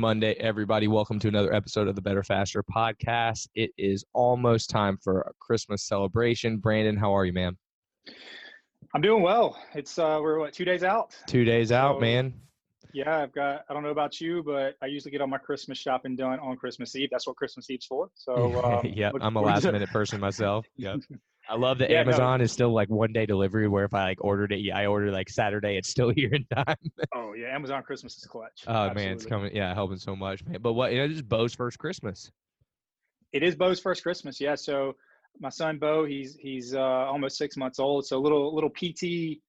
Monday, everybody. Welcome to another episode of the Better Faster podcast. It is almost time for a Christmas celebration. Brandon, how are you, man? I'm doing well. It's uh we're what two days out? Two days out, So- man. Yeah, I've got I don't know about you, but I usually get all my Christmas shopping done on Christmas Eve. That's what Christmas Eve's for. So um, yep, look I'm a last minute person myself. Yep. I love that Yeah, no. Amazon is still like one day delivery where if I like ordered it, I ordered like Saturday, it's still here in time. Oh yeah, Amazon Christmas is clutch. Oh man, it's coming. Yeah, helping so much, man. But what, you know, this is Bo's first Christmas. It is Bo's first Christmas. Yeah, so my son Bo, he's he's uh, almost six months old. So little little PT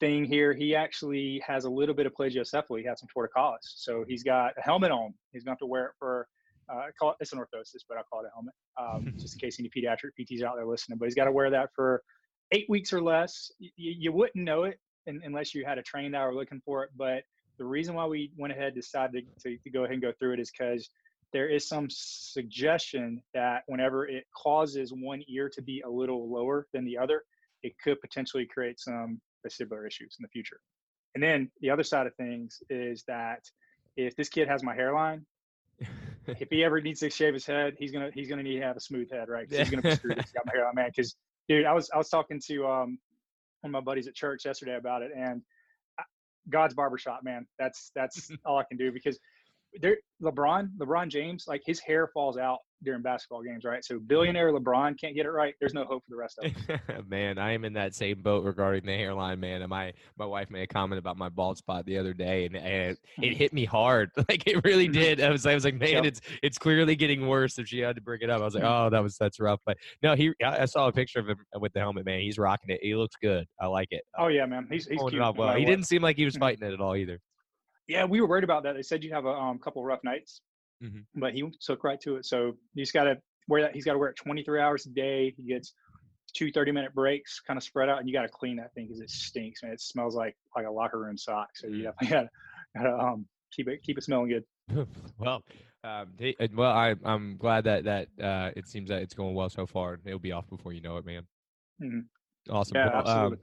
thing here. He actually has a little bit of plagiocephaly. He had some torticollis, so he's got a helmet on. He's going to have to wear it for. Uh, I call it it's an orthosis, but I call it a helmet, um, just in case any pediatric PTs out there listening. But he's got to wear that for eight weeks or less. Y- you wouldn't know it un- unless you had a trained eye or looking for it. But the reason why we went ahead and decided to, to go ahead and go through it is because there is some suggestion that whenever it causes one ear to be a little lower than the other, it could potentially create some vestibular issues in the future. And then the other side of things is that if this kid has my hairline, if he ever needs to shave his head, he's gonna he's gonna need to have a smooth head, right? 'Cause he's gonna be screwed he's got my hairline, man. Because dude, I was I was talking to um one of my buddies at church yesterday about it, and I- God's barbershop, man. That's that's all I can do because there LeBron, LeBron James, like his hair falls out during basketball games, right? So billionaire LeBron can't get it right. There's no hope for the rest of them. man, I am in that same boat regarding the hairline, man. And my my wife made a comment about my bald spot the other day, and, and hmm. it hit me hard. Like it really mm-hmm. did. I was I was like, man, Yep. it's it's clearly getting worse. If she had to bring it up, I was like, mm-hmm. oh, that was that's rough. But no, he I saw a picture of him with the helmet, man. He's rocking it. He looks good. I like it. Oh yeah, man. He's he's cute. off well. He didn't seem like he was fighting it at all either. Yeah, we were worried about that. They said you'd have a um, couple rough nights, Mhm. but he took right to it. So he's got to wear that. He's got to wear it 23 hours a day. He gets two 30 minute breaks, kind of spread out, and you got to clean that thing because it stinks, man. It smells like like a locker room sock. So you Mm. definitely got to um, keep it keep it smelling good. well, um, they- uh, well, I I'm glad that that uh, it seems that it's going well so far. It'll be off before you know it, man. Mhm. Awesome. Yeah, Well, um, absolutely.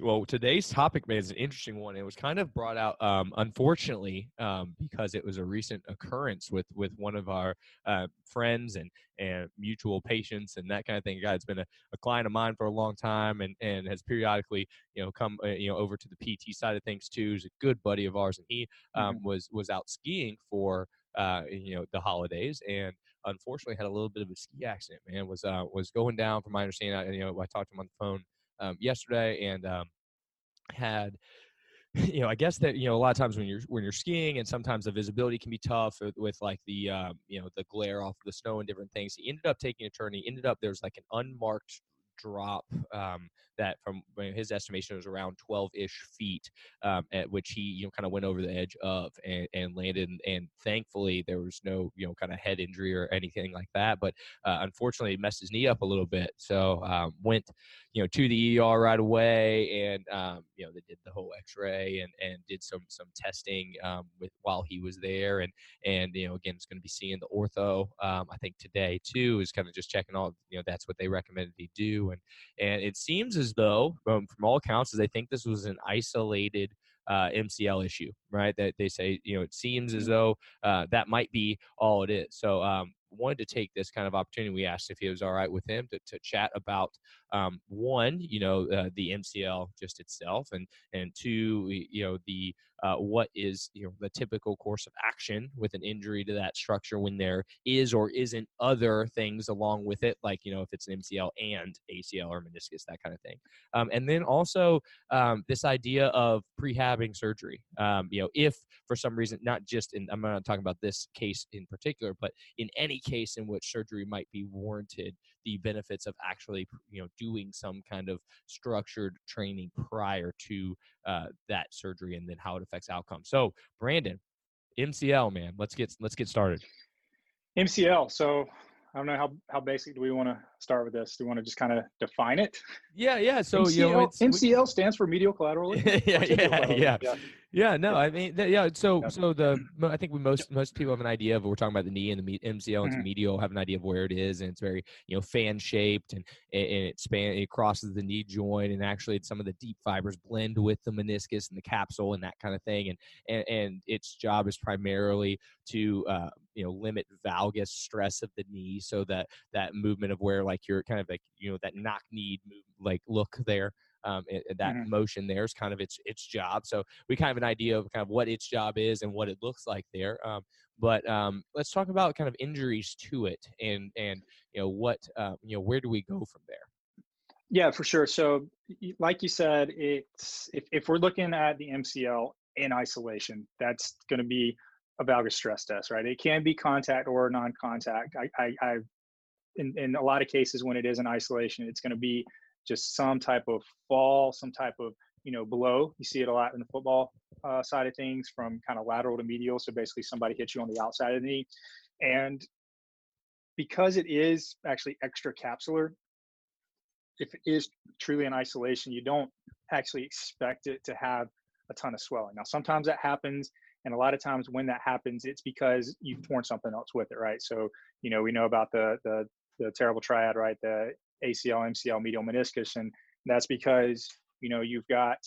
Well, today's topic, man, is an interesting one. It was kind of brought out, um, unfortunately, um, because it was a recent occurrence with with one of our uh, friends and and mutual patients and that kind of thing. A guy that's been a, a client of mine for a long time and and has periodically, you know, come uh, you know over to the PT side of things too. He's a good buddy of ours, and he um, was was out skiing for uh, you know the holidays and unfortunately had a little bit of a ski accident. Man was uh, was going down, from my understanding. I, you know, I talked to him on the phone um, yesterday and um, had you know i guess that you know a lot of times when you're when you're skiing and sometimes the visibility can be tough with, with like the um, you know the glare off the snow and different things he ended up taking a turn he ended up there's like an unmarked drop um, that from his estimation was around 12-ish feet um, at which he you know kind of went over the edge of and, and landed and, and thankfully there was no you know kind of head injury or anything like that but uh, unfortunately it messed his knee up a little bit so um, went you know to the ER right away and um, you know they did the whole x-ray and and did some some testing um, with while he was there and and you know again it's going to be seeing the ortho um, I think today too is kind of just checking all you know that's what they recommended he do and and it seems as though um, from all accounts is they think this was an isolated uh, MCL issue, right? That they say, you know, it seems as though uh, that might be all it is. So um, wanted to take this kind of opportunity. We asked if he was all right with him to, to chat about um, one, you know, uh, the MCL just itself, and and two, you know, the uh, what is you know the typical course of action with an injury to that structure when there is or isn't other things along with it, like you know if it's an MCL and ACL or meniscus, that kind of thing. Um, and then also um, this idea of prehabbing surgery. Um, you know, if for some reason, not just in, I'm not talking about this case in particular, but in any case in which surgery might be warranted, the benefits of actually you know doing some kind of structured training prior to uh, that surgery and then how it affects outcomes. So, Brandon, MCL, man, let's get let's get started. MCL. So I don't know how, how basic do we want to start with this? Do we want to just kind of define it? Yeah, yeah. So MCL, you know, MCL we, stands for medial collateral. yeah, yeah, yeah, yeah, yeah. No, I mean, yeah. So, so the I think we most most people have an idea of we're talking about the knee and the MCL and mm-hmm. medial have an idea of where it is, and it's very you know fan shaped and and it span it crosses the knee joint, and actually some of the deep fibers blend with the meniscus and the capsule and that kind of thing, and and, and its job is primarily to uh, you know limit valgus stress of the knee so that that movement of where like you're kind of like you know that knock knee move, like look there um, it, that mm-hmm. motion there is kind of its its job so we kind of an idea of kind of what its job is and what it looks like there um, but um, let's talk about kind of injuries to it and and you know what uh, you know where do we go from there yeah for sure so like you said it's if, if we're looking at the mcl in isolation that's going to be a valgus stress test, right? It can be contact or non-contact. I, I, I in, in a lot of cases when it is in isolation, it's going to be just some type of fall, some type of you know blow. You see it a lot in the football uh, side of things, from kind of lateral to medial. So basically, somebody hits you on the outside of the knee, and because it is actually extra capsular, if it is truly in isolation, you don't actually expect it to have a ton of swelling. Now, sometimes that happens and a lot of times when that happens, it's because you've torn something else with it, right? So, you know, we know about the the the terrible triad, right? The ACL, MCL, medial meniscus, and that's because you know you've got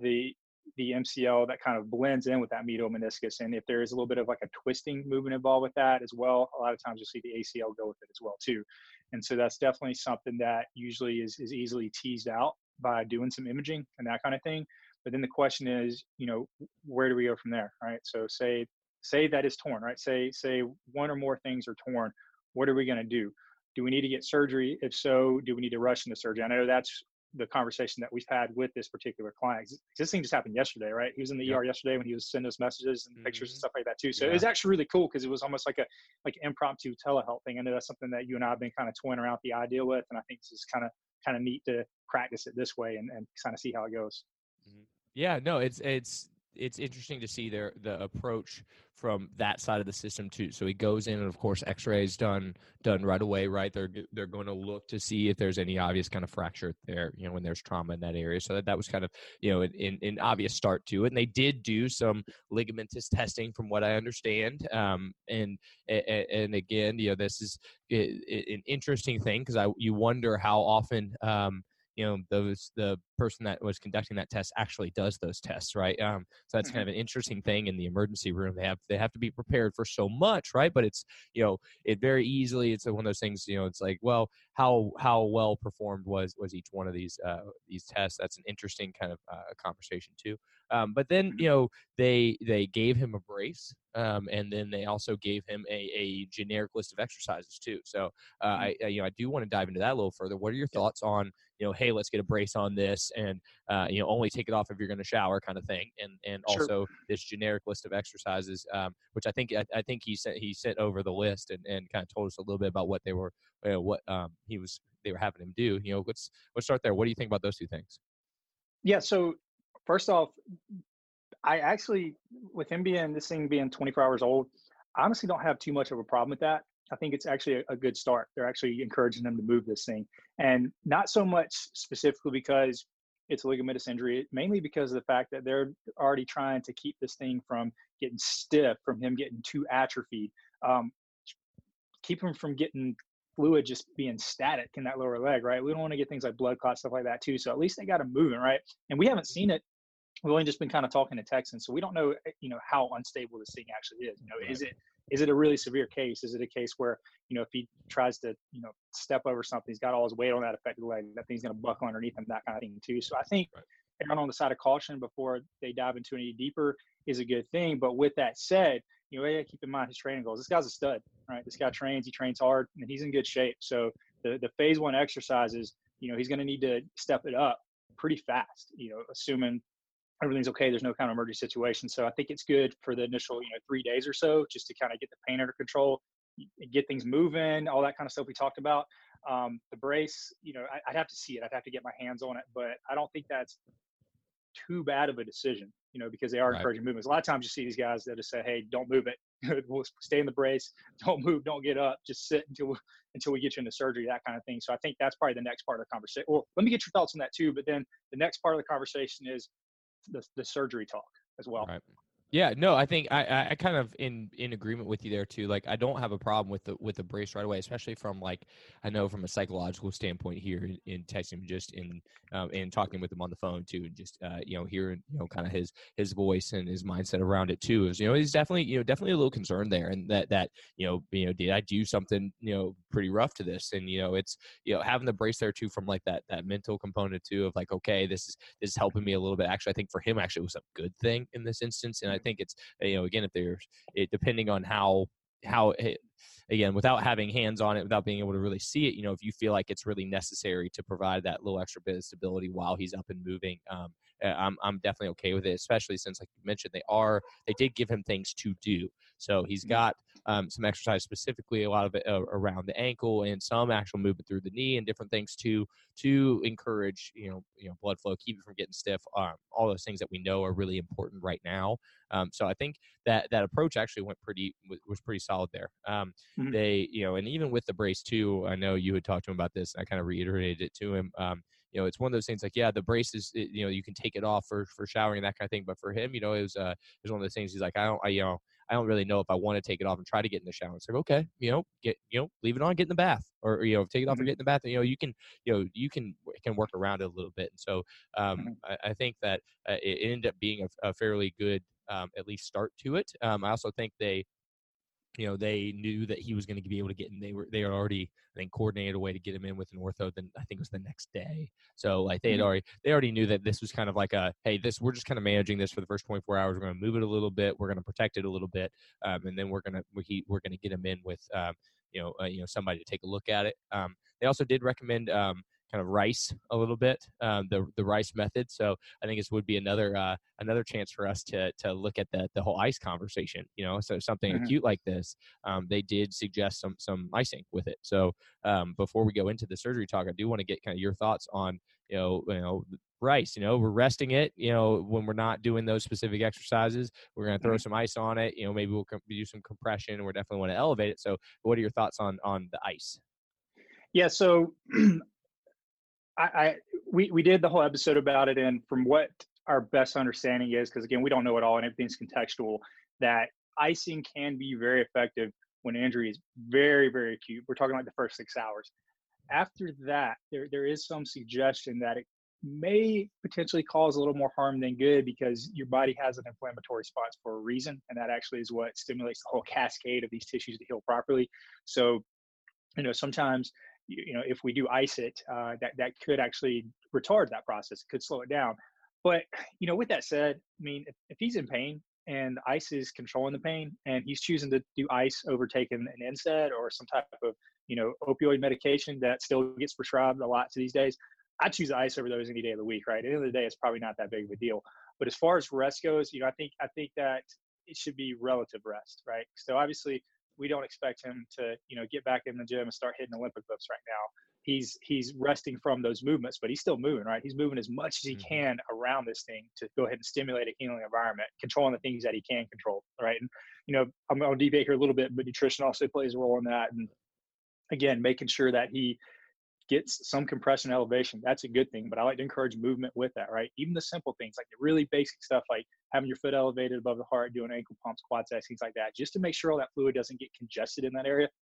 the the MCL that kind of blends in with that medial meniscus, and if there is a little bit of like a twisting movement involved with that as well, a lot of times you'll see the ACL go with it as well too, and so that's definitely something that usually is is easily teased out by doing some imaging and that kind of thing. But then the question is, you know, where do we go from there, right? So say say that is torn, right? Say say one or more things are torn. What are we going to do? Do we need to get surgery? If so, do we need to rush into surgery? I know that's the conversation that we've had with this particular client. This thing just happened yesterday, right? He was in the ER yesterday when he was sending us messages and mm-hmm. pictures and mm-hmm. stuff like that too. So yeah. it was actually really cool because it was almost like a like impromptu telehealth thing. I know that's something that you and I have been kind of toying around the idea with, and I think this is kind of kind of neat to practice it this way and, and kind of see how it goes. Mm-hmm. Yeah, no, it's it's it's interesting to see their the approach from that side of the system too. So he goes in, and of course, X-rays done done right away. Right, they're they're going to look to see if there's any obvious kind of fracture there. You know, when there's trauma in that area. So that, that was kind of you know an, an obvious start to it. And they did do some ligamentous testing, from what I understand. Um, and and again, you know, this is an interesting thing because I you wonder how often. Um, you know those the person that was conducting that test actually does those tests right um, so that's kind mm-hmm. of an interesting thing in the emergency room they have they have to be prepared for so much right but it's you know it very easily it's one of those things you know it's like well how how well performed was was each one of these uh, these tests that's an interesting kind of uh, conversation too um, but then mm-hmm. you know they they gave him a brace um, and then they also gave him a, a generic list of exercises too. So uh, mm-hmm. I, I, you know I do want to dive into that a little further. What are your thoughts on you know hey let's get a brace on this and uh, you know only take it off if you're going to shower kind of thing and and sure. also this generic list of exercises um, which I think I, I, think he sent he sent over the list and, and kind of told us a little bit about what they were you know, what um, he was they were having him do. You know let's let's start there. What do you think about those two things? Yeah. So first off, I actually, with him being this thing being 24 hours old, I honestly don't have too much of a problem with that. I think it's actually a, a, good start. They're actually encouraging them to move this thing, and not so much specifically because it's a ligamentous injury, mainly because of the fact that they're already trying to keep this thing from getting stiff, from him getting too atrophied, um, keep him from getting fluid just being static in that lower leg, right? We don't want to get things like blood clots, stuff like that too. So at least they got him moving, right? And we haven't seen it we've only just been kind of talking to Texans, so we don't know, eh, you know, how unstable this thing actually is. You know, right. is it is it a really severe case? Is it a case where, you know, if he tries to, you know, step over something, he's got all his weight on that affected leg, that thing's going to buckle underneath him, that kind of thing too. So I think right. erring on the side of caution before they dive into any deeper is a good thing. But with that said, you know, keep in mind his training goals. This guy's a stud, right? This guy trains, he trains hard, and he's in good shape. So the, the phase one exercises, you know, he's going to need to step it up pretty fast, you know, assuming everything's okay. There's no kind of emergency situation. So I think it's good for the initial, you know, three days or so just to kind of get the pain under control, get things moving, all that kind of stuff we talked about. Um, the brace, you know, I, would have to see it. I'd have to get my hands on it, but I don't think that's too bad of a decision, you know, because they are right. encouraging movements. A lot of times you see these guys that just say, "Hey, don't move it. we'll stay in the brace. Don't move. Don't get up. Just sit until until we get you into surgery." That kind of thing. So I think that's probably the next part of the conversation. Well, let me get your thoughts on that too. But then the next part of the conversation is the, the surgery talk as well. Right. Yeah, no, I think I, I kind of in in agreement with you there too. Like I don't have a problem with the with the brace right away, especially from like I know from a psychological standpoint here in, in texting just in um, talking with him on the phone too, and just uh, you know hearing you know kind of his his voice and his mindset around it too. Is you know he's definitely you know definitely a little concerned there, and that that you know you know did I do something you know pretty rough to this, and you know it's you know having the brace there too from like that that mental component too of like okay this is this is helping me a little bit. Actually, I think for him actually it was a good thing in this instance, and I I think it's you know again if there's it, depending on how how it, again without having hands on it without being able to really see it you know if you feel like it's really necessary to provide that little extra bit of stability while he's up and moving um, eh, I'm, I'm definitely okay with it especially since like you mentioned they are they did give him things to do so he's mm-hmm. got um, some exercise specifically, a lot of it uh, around the ankle, and some actual movement through the knee and different things to to encourage you know you know blood flow, keep it from getting stiff. Um, all those things that we know are really important right now. Um, so I think that that approach actually went pretty was pretty solid there. Um, mm-hmm. They you know, and even with the brace too, I know you had talked to him about this. And I kind of reiterated it to him um, you know, it's one of those things like, yeah, the brace is, you know, you can take it off for, for showering and that kind of thing. But for him, you know, it was, uh, it was one of those things he's like, I don't, I, you know, I don't really know if I want to take it off and try to get in the shower. It's like, okay, you know, get, you know, leave it on, get in the bath or, you know, take it off mm-hmm. and get in the bath. And, you know, you can, you know, you can, can work around it a little bit. And so um, mm-hmm. I, I, think that uh, it ended up being a, a fairly good, um, at least start to it. Um, I also think they, you know they knew that he was going to be able to get in they were they had already i think coordinated a way to get him in with an ortho then i think it was the next day. So like they had mm-hmm. already they already knew that this was kind of like a hey this we're just kind of managing this for the first 24 hours. We're going to move it a little bit. We're going to protect it a little bit um, and then we're going to we, we're going to get him in with um, you know uh, you know somebody to take a look at it. Um, they also did recommend um, kind of rice a little bit, um, the the rice method. So I think this would be another uh, another chance for us to to look at the the whole ice conversation. You know, so something mm-hmm. acute like this, um, they did suggest some some icing with it. So um, before we go into the surgery talk, I do want to get kind of your thoughts on you know you know rice you know we're resting it you know when we're not doing those specific exercises we're going to throw mm-hmm. some ice on it you know maybe we'll do some compression we're definitely want to elevate it so what are your thoughts on on the ice yeah so I, I we we did the whole episode about it, and from what our best understanding is, because again, we don't know it all, and everything's contextual. That icing can be very effective when injury is very very acute. We're talking like the first six hours. After that, there there is some suggestion that it may potentially cause a little more harm than good because your body has an inflammatory response for a reason, and that actually is what stimulates the whole cascade of these tissues to heal properly. So, you know, sometimes you know if we do ice it uh, that that could actually retard that process could slow it down. But you know with that said i mean if, if he's in pain and ice is controlling the pain and he's choosing to do ice over taking an NSAID or some type of you know opioid medication that still gets prescribed a lot to these days i choose ice over those any day of the week right? At the end of the day it's probably not that big of a deal. But as far as rest goes you know i think i think that it should be relative rest right? So obviously we don't expect him to, you know, get back in the gym and start hitting Olympic lifts right now. He's he's resting from those movements, but he's still moving, right? He's moving as much as he mm-hmm. can around this thing to go ahead and stimulate a healing environment, controlling the things that he can control, right? And you know, I'm going to deviate here a little bit, but nutrition also plays a role in that. And again, making sure that he gets some compression elevation, that's a good thing. But I like to encourage movement with that, right? Even the simple things like the really basic stuff like having your foot elevated above the heart, doing ankle pumps, quad sets, things like that, just to make sure all that fluid doesn't get congested in that area.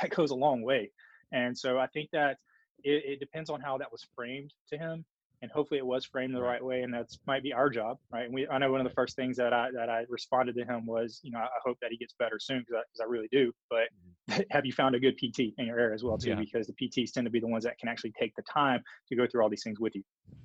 That goes a long way. And so I think that it, it depends on how that was framed to him. And hopefully it was framed the right. way and that's might be our job right? And we i know one of the first things that i that i responded to him was you know i hope that he gets better soon because I, I, really do. But mm-hmm. have you found a good pt in your area as well too? Yeah. because the pts tend to be the ones that can actually take the time to go through all these things with you.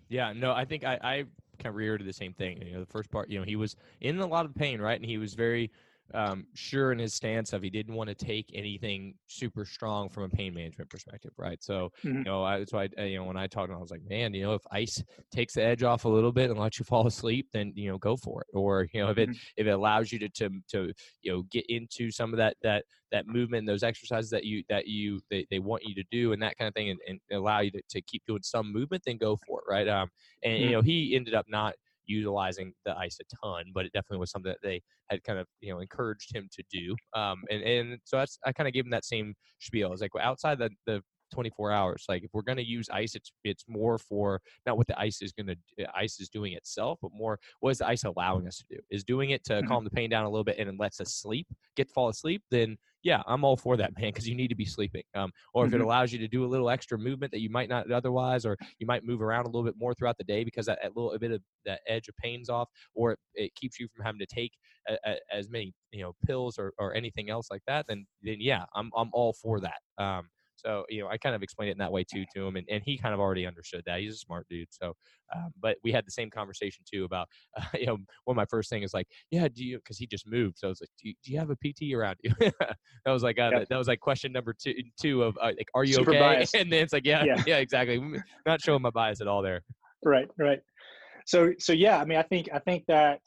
Yeah no i think i i kind of reiterated the same thing you know the first part you know he was in a lot of pain right? And he was very um, sure in his stance of he didn't want to take anything super strong from a pain management perspective, right? So, mm-hmm. you know, I, so I, you know, when I talked to him, I was like, man, you know, if ice takes the edge off a little bit and lets you fall asleep, then you know, go for it. Or you know, if it mm-hmm. if it allows you to to to you know get into some of that that that movement, those exercises that you that you they, they want you to do, and that kind of thing, and, and allow you to, to keep doing some movement, then go for it, right? Um, and mm-hmm. you know, he ended up not utilizing the ice a ton, but it definitely was something that they had kind of you know encouraged him to do. Um, and and so that's I kind of gave him that same spiel. It's like outside the the 24 hours. Like if we're going to use ice, it's it's more for not what the ice is going to ice is doing itself, but more what is the ice allowing us to do? Is doing it to mm-hmm. calm the pain down a little bit and it lets us sleep, get fall asleep. Then yeah, I'm all for that, man, because you need to be sleeping. Um, or if mm-hmm. it allows you to do a little extra movement that you might not otherwise, or you might move around a little bit more throughout the day because that, that little bit of that edge of pain's off, or it, it keeps you from having to take a, a, as many you know pills or, or anything else like that, then then yeah, I'm I'm all for that. Um, so, you know, I kind of explained it in that way too to him, and, and he kind of already understood that. He's a smart dude. So, um, but we had the same conversation too about, uh, you know, one of my first thing is like, yeah, do you, because he just moved. So I was like, do you, do you have a PT around you? that was like, uh, yep. that was like question number two, two of uh, like, are you Super okay? Biased. And then it's like, yeah, yeah, yeah, exactly. Not showing my bias at all there. Right, right. So, so yeah, I mean, I think, I think that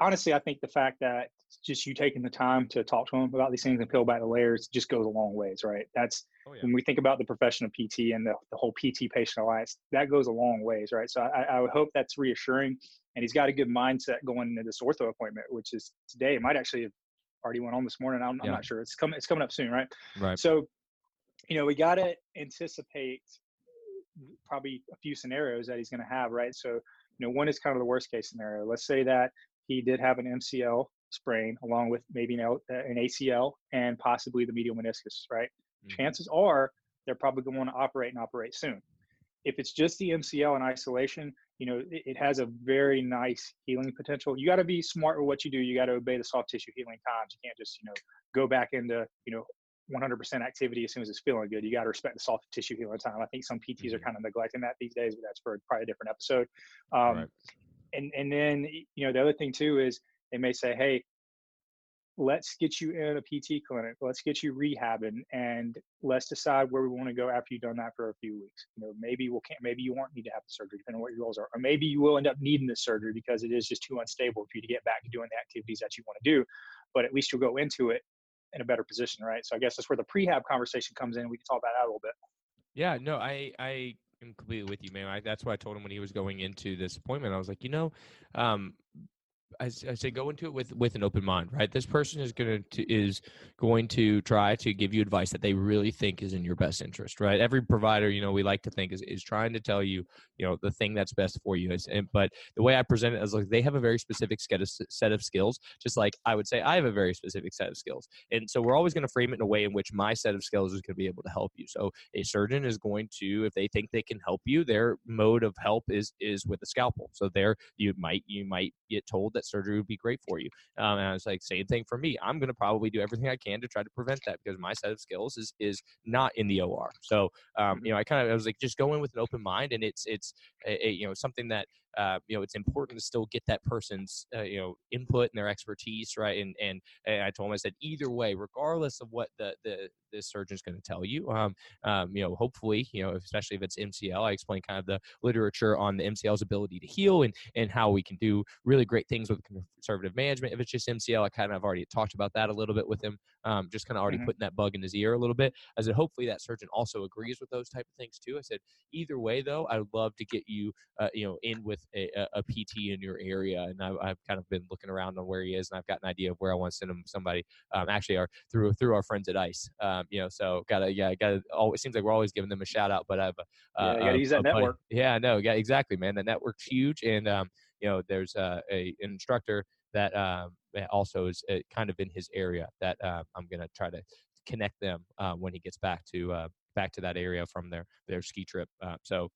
honestly, I think the fact that just you taking the time to talk to them about these things and peel back the layers just goes a long ways, right? That's oh, yeah. when we think about the profession of PT and the, the whole PT patient alliance, that goes a long ways, right? So I, I would hope that's reassuring. And he's got a good mindset going into this ortho appointment, which is today. It might actually have already went on this morning. I'm, yeah. I'm not sure. It's coming. It's coming up soon, right? Right. So, you know, we got to anticipate probably a few scenarios that he's going to have, right? So, you know, one is kind of the worst case scenario. Let's say that he did have an MCL sprain along with maybe an, an ACL and possibly the medial meniscus, right? Mm-hmm. Chances are they're probably going to want to operate and operate soon. If it's just the MCL in isolation, you know, it, it has a very nice healing potential. You got to be smart with what you do. You got to obey the soft tissue healing times. You can't just, you know, go back into, you know, 100% activity as soon as it's feeling good. You got to respect the soft tissue healing time. I think some PTs mm-hmm. are kind of neglecting that these days, but that's for probably a different episode. Um, right. And and then you know the other thing too is they may say, hey, let's get you in a PT clinic, let's get you rehabbing, and let's decide where we want to go after you've done that for a few weeks. You know, maybe we'll can't, maybe you won't need to have the surgery, depending on what your goals are, or maybe you will end up needing the surgery because it is just too unstable for you to get back to doing the activities that you want to do. But at least you'll go into it in a better position, right? So I guess that's where the prehab conversation comes in. We can talk about that a little bit. Yeah, no, I I am completely with you, man. I, that's why I told him when he was going into this appointment. I was like, you know, um, I, say go into it with with an open mind, right? This person is going to is going to try to give you advice that they really think is in your best interest, right? Every provider, you know, we like to think is is trying to tell you, you know, the thing that's best for you. And, but the way I present it is like they have a very specific set of, set of skills, just like I would say I have a very specific set of skills, and so we're always going to frame it in a way in which my set of skills is going to be able to help you. So a surgeon is going to, if they think they can help you, their mode of help is is with a scalpel. So there, you might you might get told that surgery would be great for you. Um, and I was like, same thing for me. I'm going to probably do everything I can to try to prevent that because my set of skills is is not in the OR. So, um, mm-hmm. you know, I kind of I was like, just go in with an open mind, and it's it's a, a, you know something that uh, you know it's important to still get that person's uh, you know input and their expertise right? And, and and I told him I said either way regardless of what the the the surgeon's going to tell you um, um, you know hopefully you know especially if it's MCL I explain kind of the literature on the MCL's ability to heal and and how we can do really great things with conservative management. If it's just MCL I kind of already talked about that a little bit with him um, just kind of already mm-hmm. putting that bug in his ear a little bit. I said hopefully that surgeon also agrees with those type of things too. I said either way though I would love to get you uh, you know in with a, a, PT in your area, and I, have kind of been looking around on where he is, and I've got an idea of where I want to send him somebody. Um, actually, our through through our friends at Ice, um, you know, so gotta yeah, gotta. Always seems like we're always giving them a shout out, but I've uh, yeah, gotta use that network. Yeah, no, yeah, exactly, man. The network's huge, and um, you know, there's uh, a an instructor that um, also is uh, kind of in his area that uh, I'm gonna try to connect them uh, when he gets back to uh, back to that area from their their ski trip. Uh, so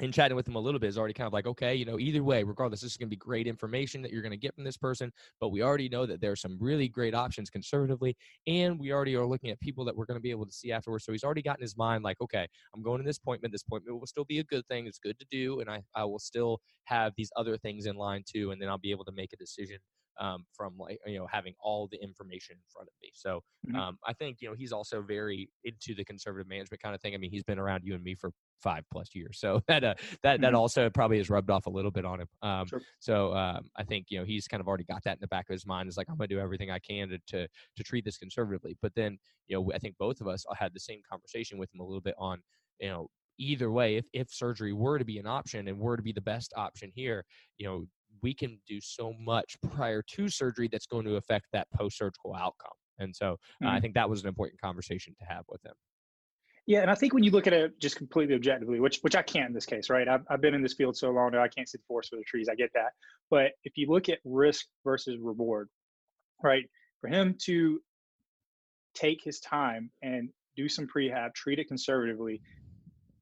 in chatting with him a little bit is already kind of like, okay, you know, either way, regardless, this is going to be great information that you're going to get from this person. But we already know that there are some really great options conservatively, and we already are looking at people that we're going to be able to see afterwards. So he's already got in his mind like, okay, I'm going to this appointment. This appointment will still be a good thing. It's good to do, and I I will still have these other things in line too, and then I'll be able to make a decision um, from like you know having all the information in front of me. So mm-hmm. um, I think you know he's also very into the conservative management kind of thing. I mean, he's been around you and me for five plus years, so that uh, that mm-hmm. that also probably has rubbed off a little bit on him. Um, sure. So um, I think you know he's kind of already got that in the back of his mind. Is like I'm going to do everything I can to, to to treat this conservatively. But then you know I think both of us had the same conversation with him a little bit on you know either way if, if surgery were to be an option and were to be the best option here you know we can do so much prior to surgery that's going to affect that post surgical outcome. And so mm-hmm. uh, I think that was an important conversation to have with him. Yeah, and I think when you look at it just completely objectively, which which I can't in this case, right? I've, I've been in this field so long that I can't see the forest for the trees. I get that, but if you look at risk versus reward, right? For him to take his time and do some prehab, treat it conservatively,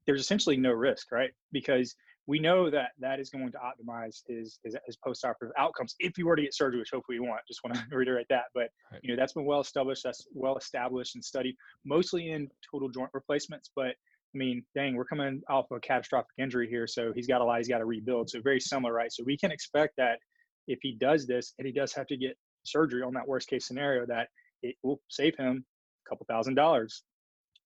there's essentially no risk, right? Because we know that that is going to optimize his his, his post-operative outcomes if you were to get surgery, which hopefully you want. Just want to reiterate that. But right. you know that's been well established. That's well established and studied, mostly in total joint replacements. But I mean, dang, we're coming off of a catastrophic injury here, so he's got a lot. He's got to rebuild. So very similar, right? So we can expect that if he does this and he does have to get surgery on that worst case scenario, that it will save him a couple thousand dollars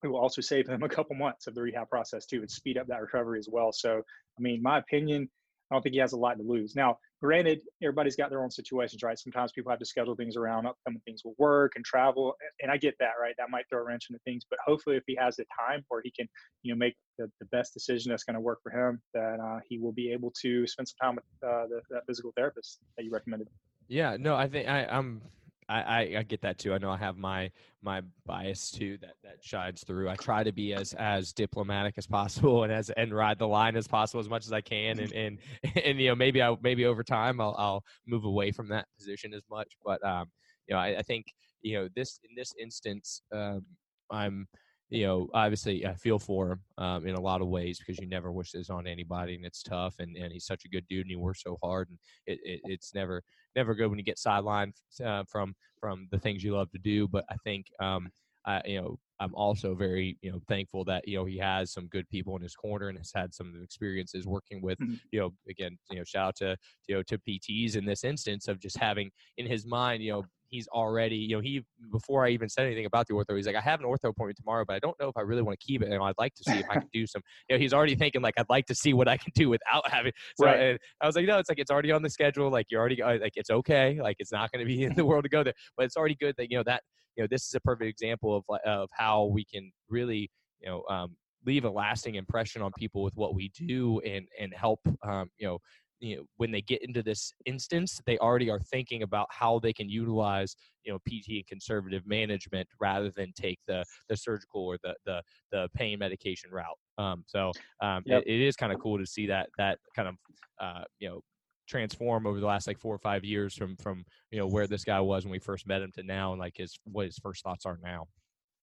it will also save him a couple months of the rehab process too and speed up that recovery as well. So, I mean, my opinion, I don't think he has a lot to lose. Now, granted, everybody's got their own situations, right? Sometimes people have to schedule things around upcoming things with work and travel, and I get that, right? That might throw a wrench into things, but hopefully, if he has the time where he can, you know, make the, the best decision that's going to work for him, that uh, he will be able to spend some time with uh, the, that physical therapist that you recommended. Yeah, no, I think I, I'm I, I, I, get that too. I know I have my my bias too that that shines through. I try to be as as diplomatic as possible and as and ride the line as possible as much as I can. And and and you know maybe I maybe over time I'll I'll move away from that position as much. But um you know I, I think you know this in this instance um I'm you know, obviously I feel for him um, in a lot of ways because you never wish this on anybody, and it's tough. And, and he's such a good dude, and he works so hard, and it, it, it's never never good when you get sidelined uh, from from the things you love to do. But I think um, I, you know I'm also very you know thankful that you know he has some good people in his corner and has had some experiences working with mm-hmm. you know again you know shout out to you know to PTs in this instance of just having in his mind you know he's already, you know, he before I even said anything about the ortho, he's like, I have an ortho appointment tomorrow, but I don't know if I really want to keep it. And I'd like to see if I can do some. You know, he's already thinking like, I'd like to see what I can do without having. So right. I was like, no, it's like it's already on the schedule. Like you're already uh, like it's okay. Like it's not going to be in the world to go there, but it's already good that you know that you know this is a perfect example of of how we can really you know um, leave a lasting impression on people with what we do and and help um, you know you know when they get into this instance they already are thinking about how they can utilize you know pt and conservative management rather than take the the surgical or the the, the pain medication route um, so um, yep. it, it is kind of cool to see that that kind of uh, you know transform over the last like four or five years from from you know where this guy was when we first met him to now and like his what his first thoughts are now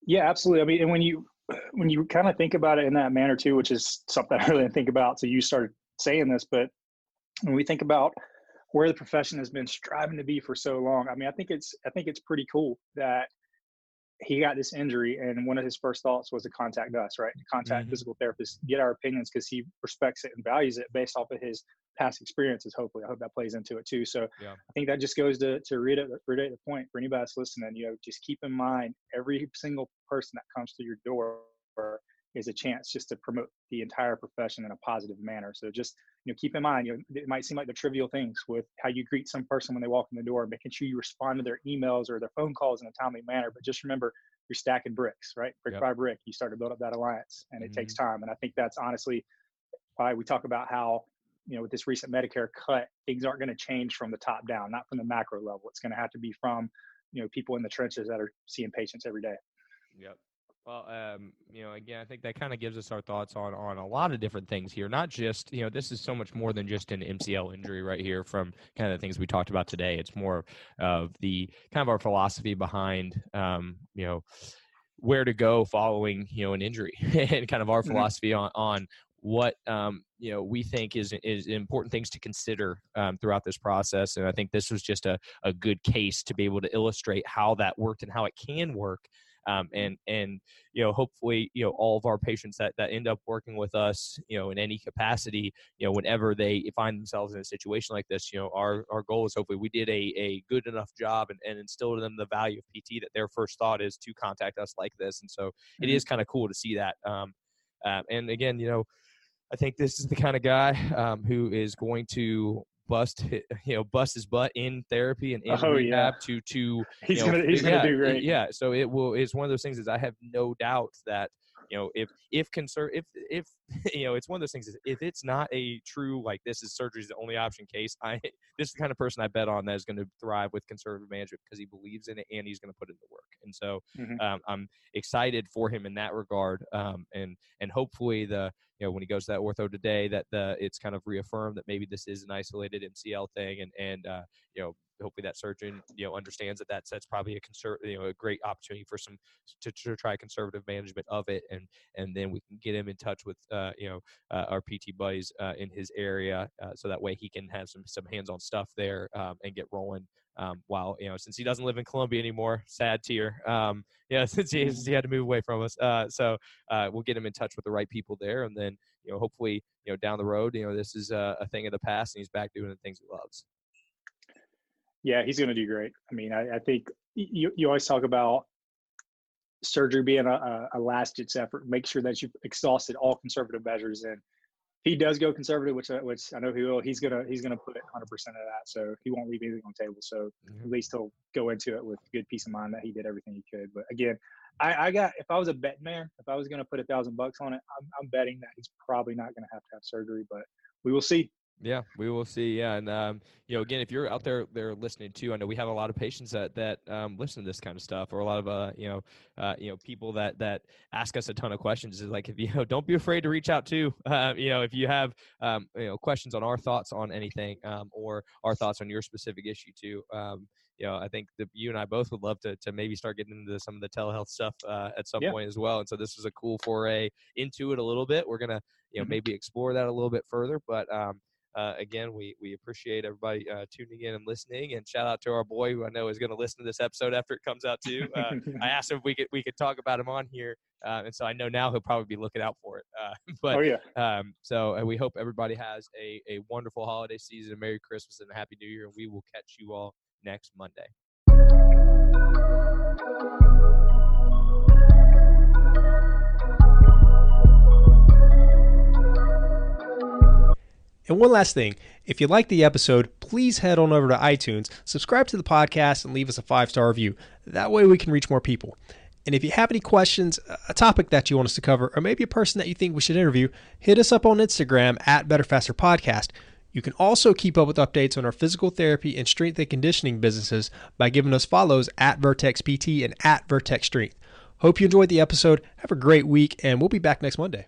yeah absolutely i mean and when you when you kind of think about it in that manner too which is something i really didn't think about so you started saying this but when we think about where the profession has been striving to be for so long, I mean, I think it's I think it's pretty cool that he got this injury and one of his first thoughts was to contact us, right? To contact mm-hmm. physical therapists, get our opinions because he respects it and values it based off of his past experiences. Hopefully, I hope that plays into it too. So yeah. I think that just goes to to reiterate, reiterate the point for anybody that's listening. You know, just keep in mind every single person that comes through your door is a chance just to promote the entire profession in a positive manner. So just you know keep in mind, you know, it might seem like the trivial things with how you greet some person when they walk in the door, making sure you respond to their emails or their phone calls in a timely manner. But just remember, you're stacking bricks, right? Brick yep. by brick, you start to build up that alliance, and it mm-hmm. takes time. And I think that's honestly why we talk about how you know with this recent Medicare cut, things aren't going to change from the top down, not from the macro level. It's going to have to be from you know people in the trenches that are seeing patients every day. Yep. Well, um, you know, again, I think that kind of gives us our thoughts on on a lot of different things here. Not just, you know, this is so much more than just an MCL injury right here. From kind of the things we talked about today, it's more of the kind of our philosophy behind, um, you know, where to go following, you know, an injury, and kind of our mm-hmm. philosophy on on what um, you know we think is is important things to consider um, throughout this process. And I think this was just a, a good case to be able to illustrate how that worked and how it can work um, and and you know hopefully you know all of our patients that that end up working with us you know in any capacity you know whenever they find themselves in a situation like this you know our our goal is hopefully we did a a good enough job and, and instill in them the value of pt that their first thought is to contact us like this and so mm-hmm. it is kind of cool to see that um, uh, and again you know I think this is the kind of guy um, who is going to bust you know bust his butt in therapy and in oh, rehab yeah. to to he's know, gonna he's yeah, gonna do great yeah so it will it's one of those things is i have no doubt that you know if if concern if if you know it's one of those things is if it's not a true like this is surgery is the only option case i this is the kind of person i bet on that is going to thrive with conservative management because he believes in it and he's going to put in the work and so mm-hmm. um, i'm excited for him in that regard um, and and hopefully the you know when he goes to that ortho today that the it's kind of reaffirmed that maybe this is an isolated mcl thing and and uh, you know hopefully that surgeon you know understands that that's that's probably a conser- you know a great opportunity for some to, to try conservative management of it and and then we can get him in touch with uh, you know uh, our PT buddies uh, in his area uh, so that way he can have some some hands-on stuff there um, and get rolling um, while you know since he doesn't live in Columbia anymore, sad tear. Um, yeah, since he, since he had to move away from us, uh, so uh, we'll get him in touch with the right people there, and then you know hopefully you know down the road, you know this is a, a thing of the past, and he's back doing the things he loves. Yeah, he's going to do great. I mean, I, I think you, you always talk about surgery being a, a, last ditch effort. Make sure that you've exhausted all conservative measures. And he does go conservative, which which I know he will. He's gonna he's gonna put 100 percent of that. So he won't leave anything on the table. So mm-hmm. at least he'll go into it with good peace of mind that he did everything he could. But again, I, I got if I was a bet man, if I was gonna put a thousand bucks on it, I'm, I'm betting that he's probably not gonna have to have surgery. But we will see. Yeah, we will see. Yeah, and um, you know, again, if you're out there, there listening too, I know we have a lot of patients that that um, listen to this kind of stuff, or a lot of uh, you know, uh, you know, people that that ask us a ton of questions. Is like, if you know, don't be afraid to reach out too. Uh, you know, if you have um, you know questions on our thoughts on anything, um, or our thoughts on your specific issue too. Um, you know, I think that you and I both would love to to maybe start getting into some of the telehealth stuff uh, at some yeah. point as well. And so this was a cool foray into it a little bit. We're gonna you know mm-hmm. maybe explore that a little bit further, but um, uh, again, we we appreciate everybody uh, tuning in and listening, and shout out to our boy who I know is going to listen to this episode after it comes out too. Uh, I asked him if we could we could talk about him on here, uh, and so I know now he'll probably be looking out for it. Uh, but oh, yeah. um, so we hope everybody has a a wonderful holiday season, a Merry Christmas, and a Happy New Year, and we will catch you all next Monday. And one last thing if you like the episode, please head on over to iTunes, subscribe to the podcast, and leave us a five star review. That way we can reach more people. And if you have any questions, a topic that you want us to cover, or maybe a person that you think we should interview, hit us up on Instagram at Better Faster Podcast. You can also keep up with updates on our physical therapy and strength and conditioning businesses by giving us follows at Vertex PT and at Vertex Strength. Hope you enjoyed the episode. Have a great week, and we'll be back next Monday.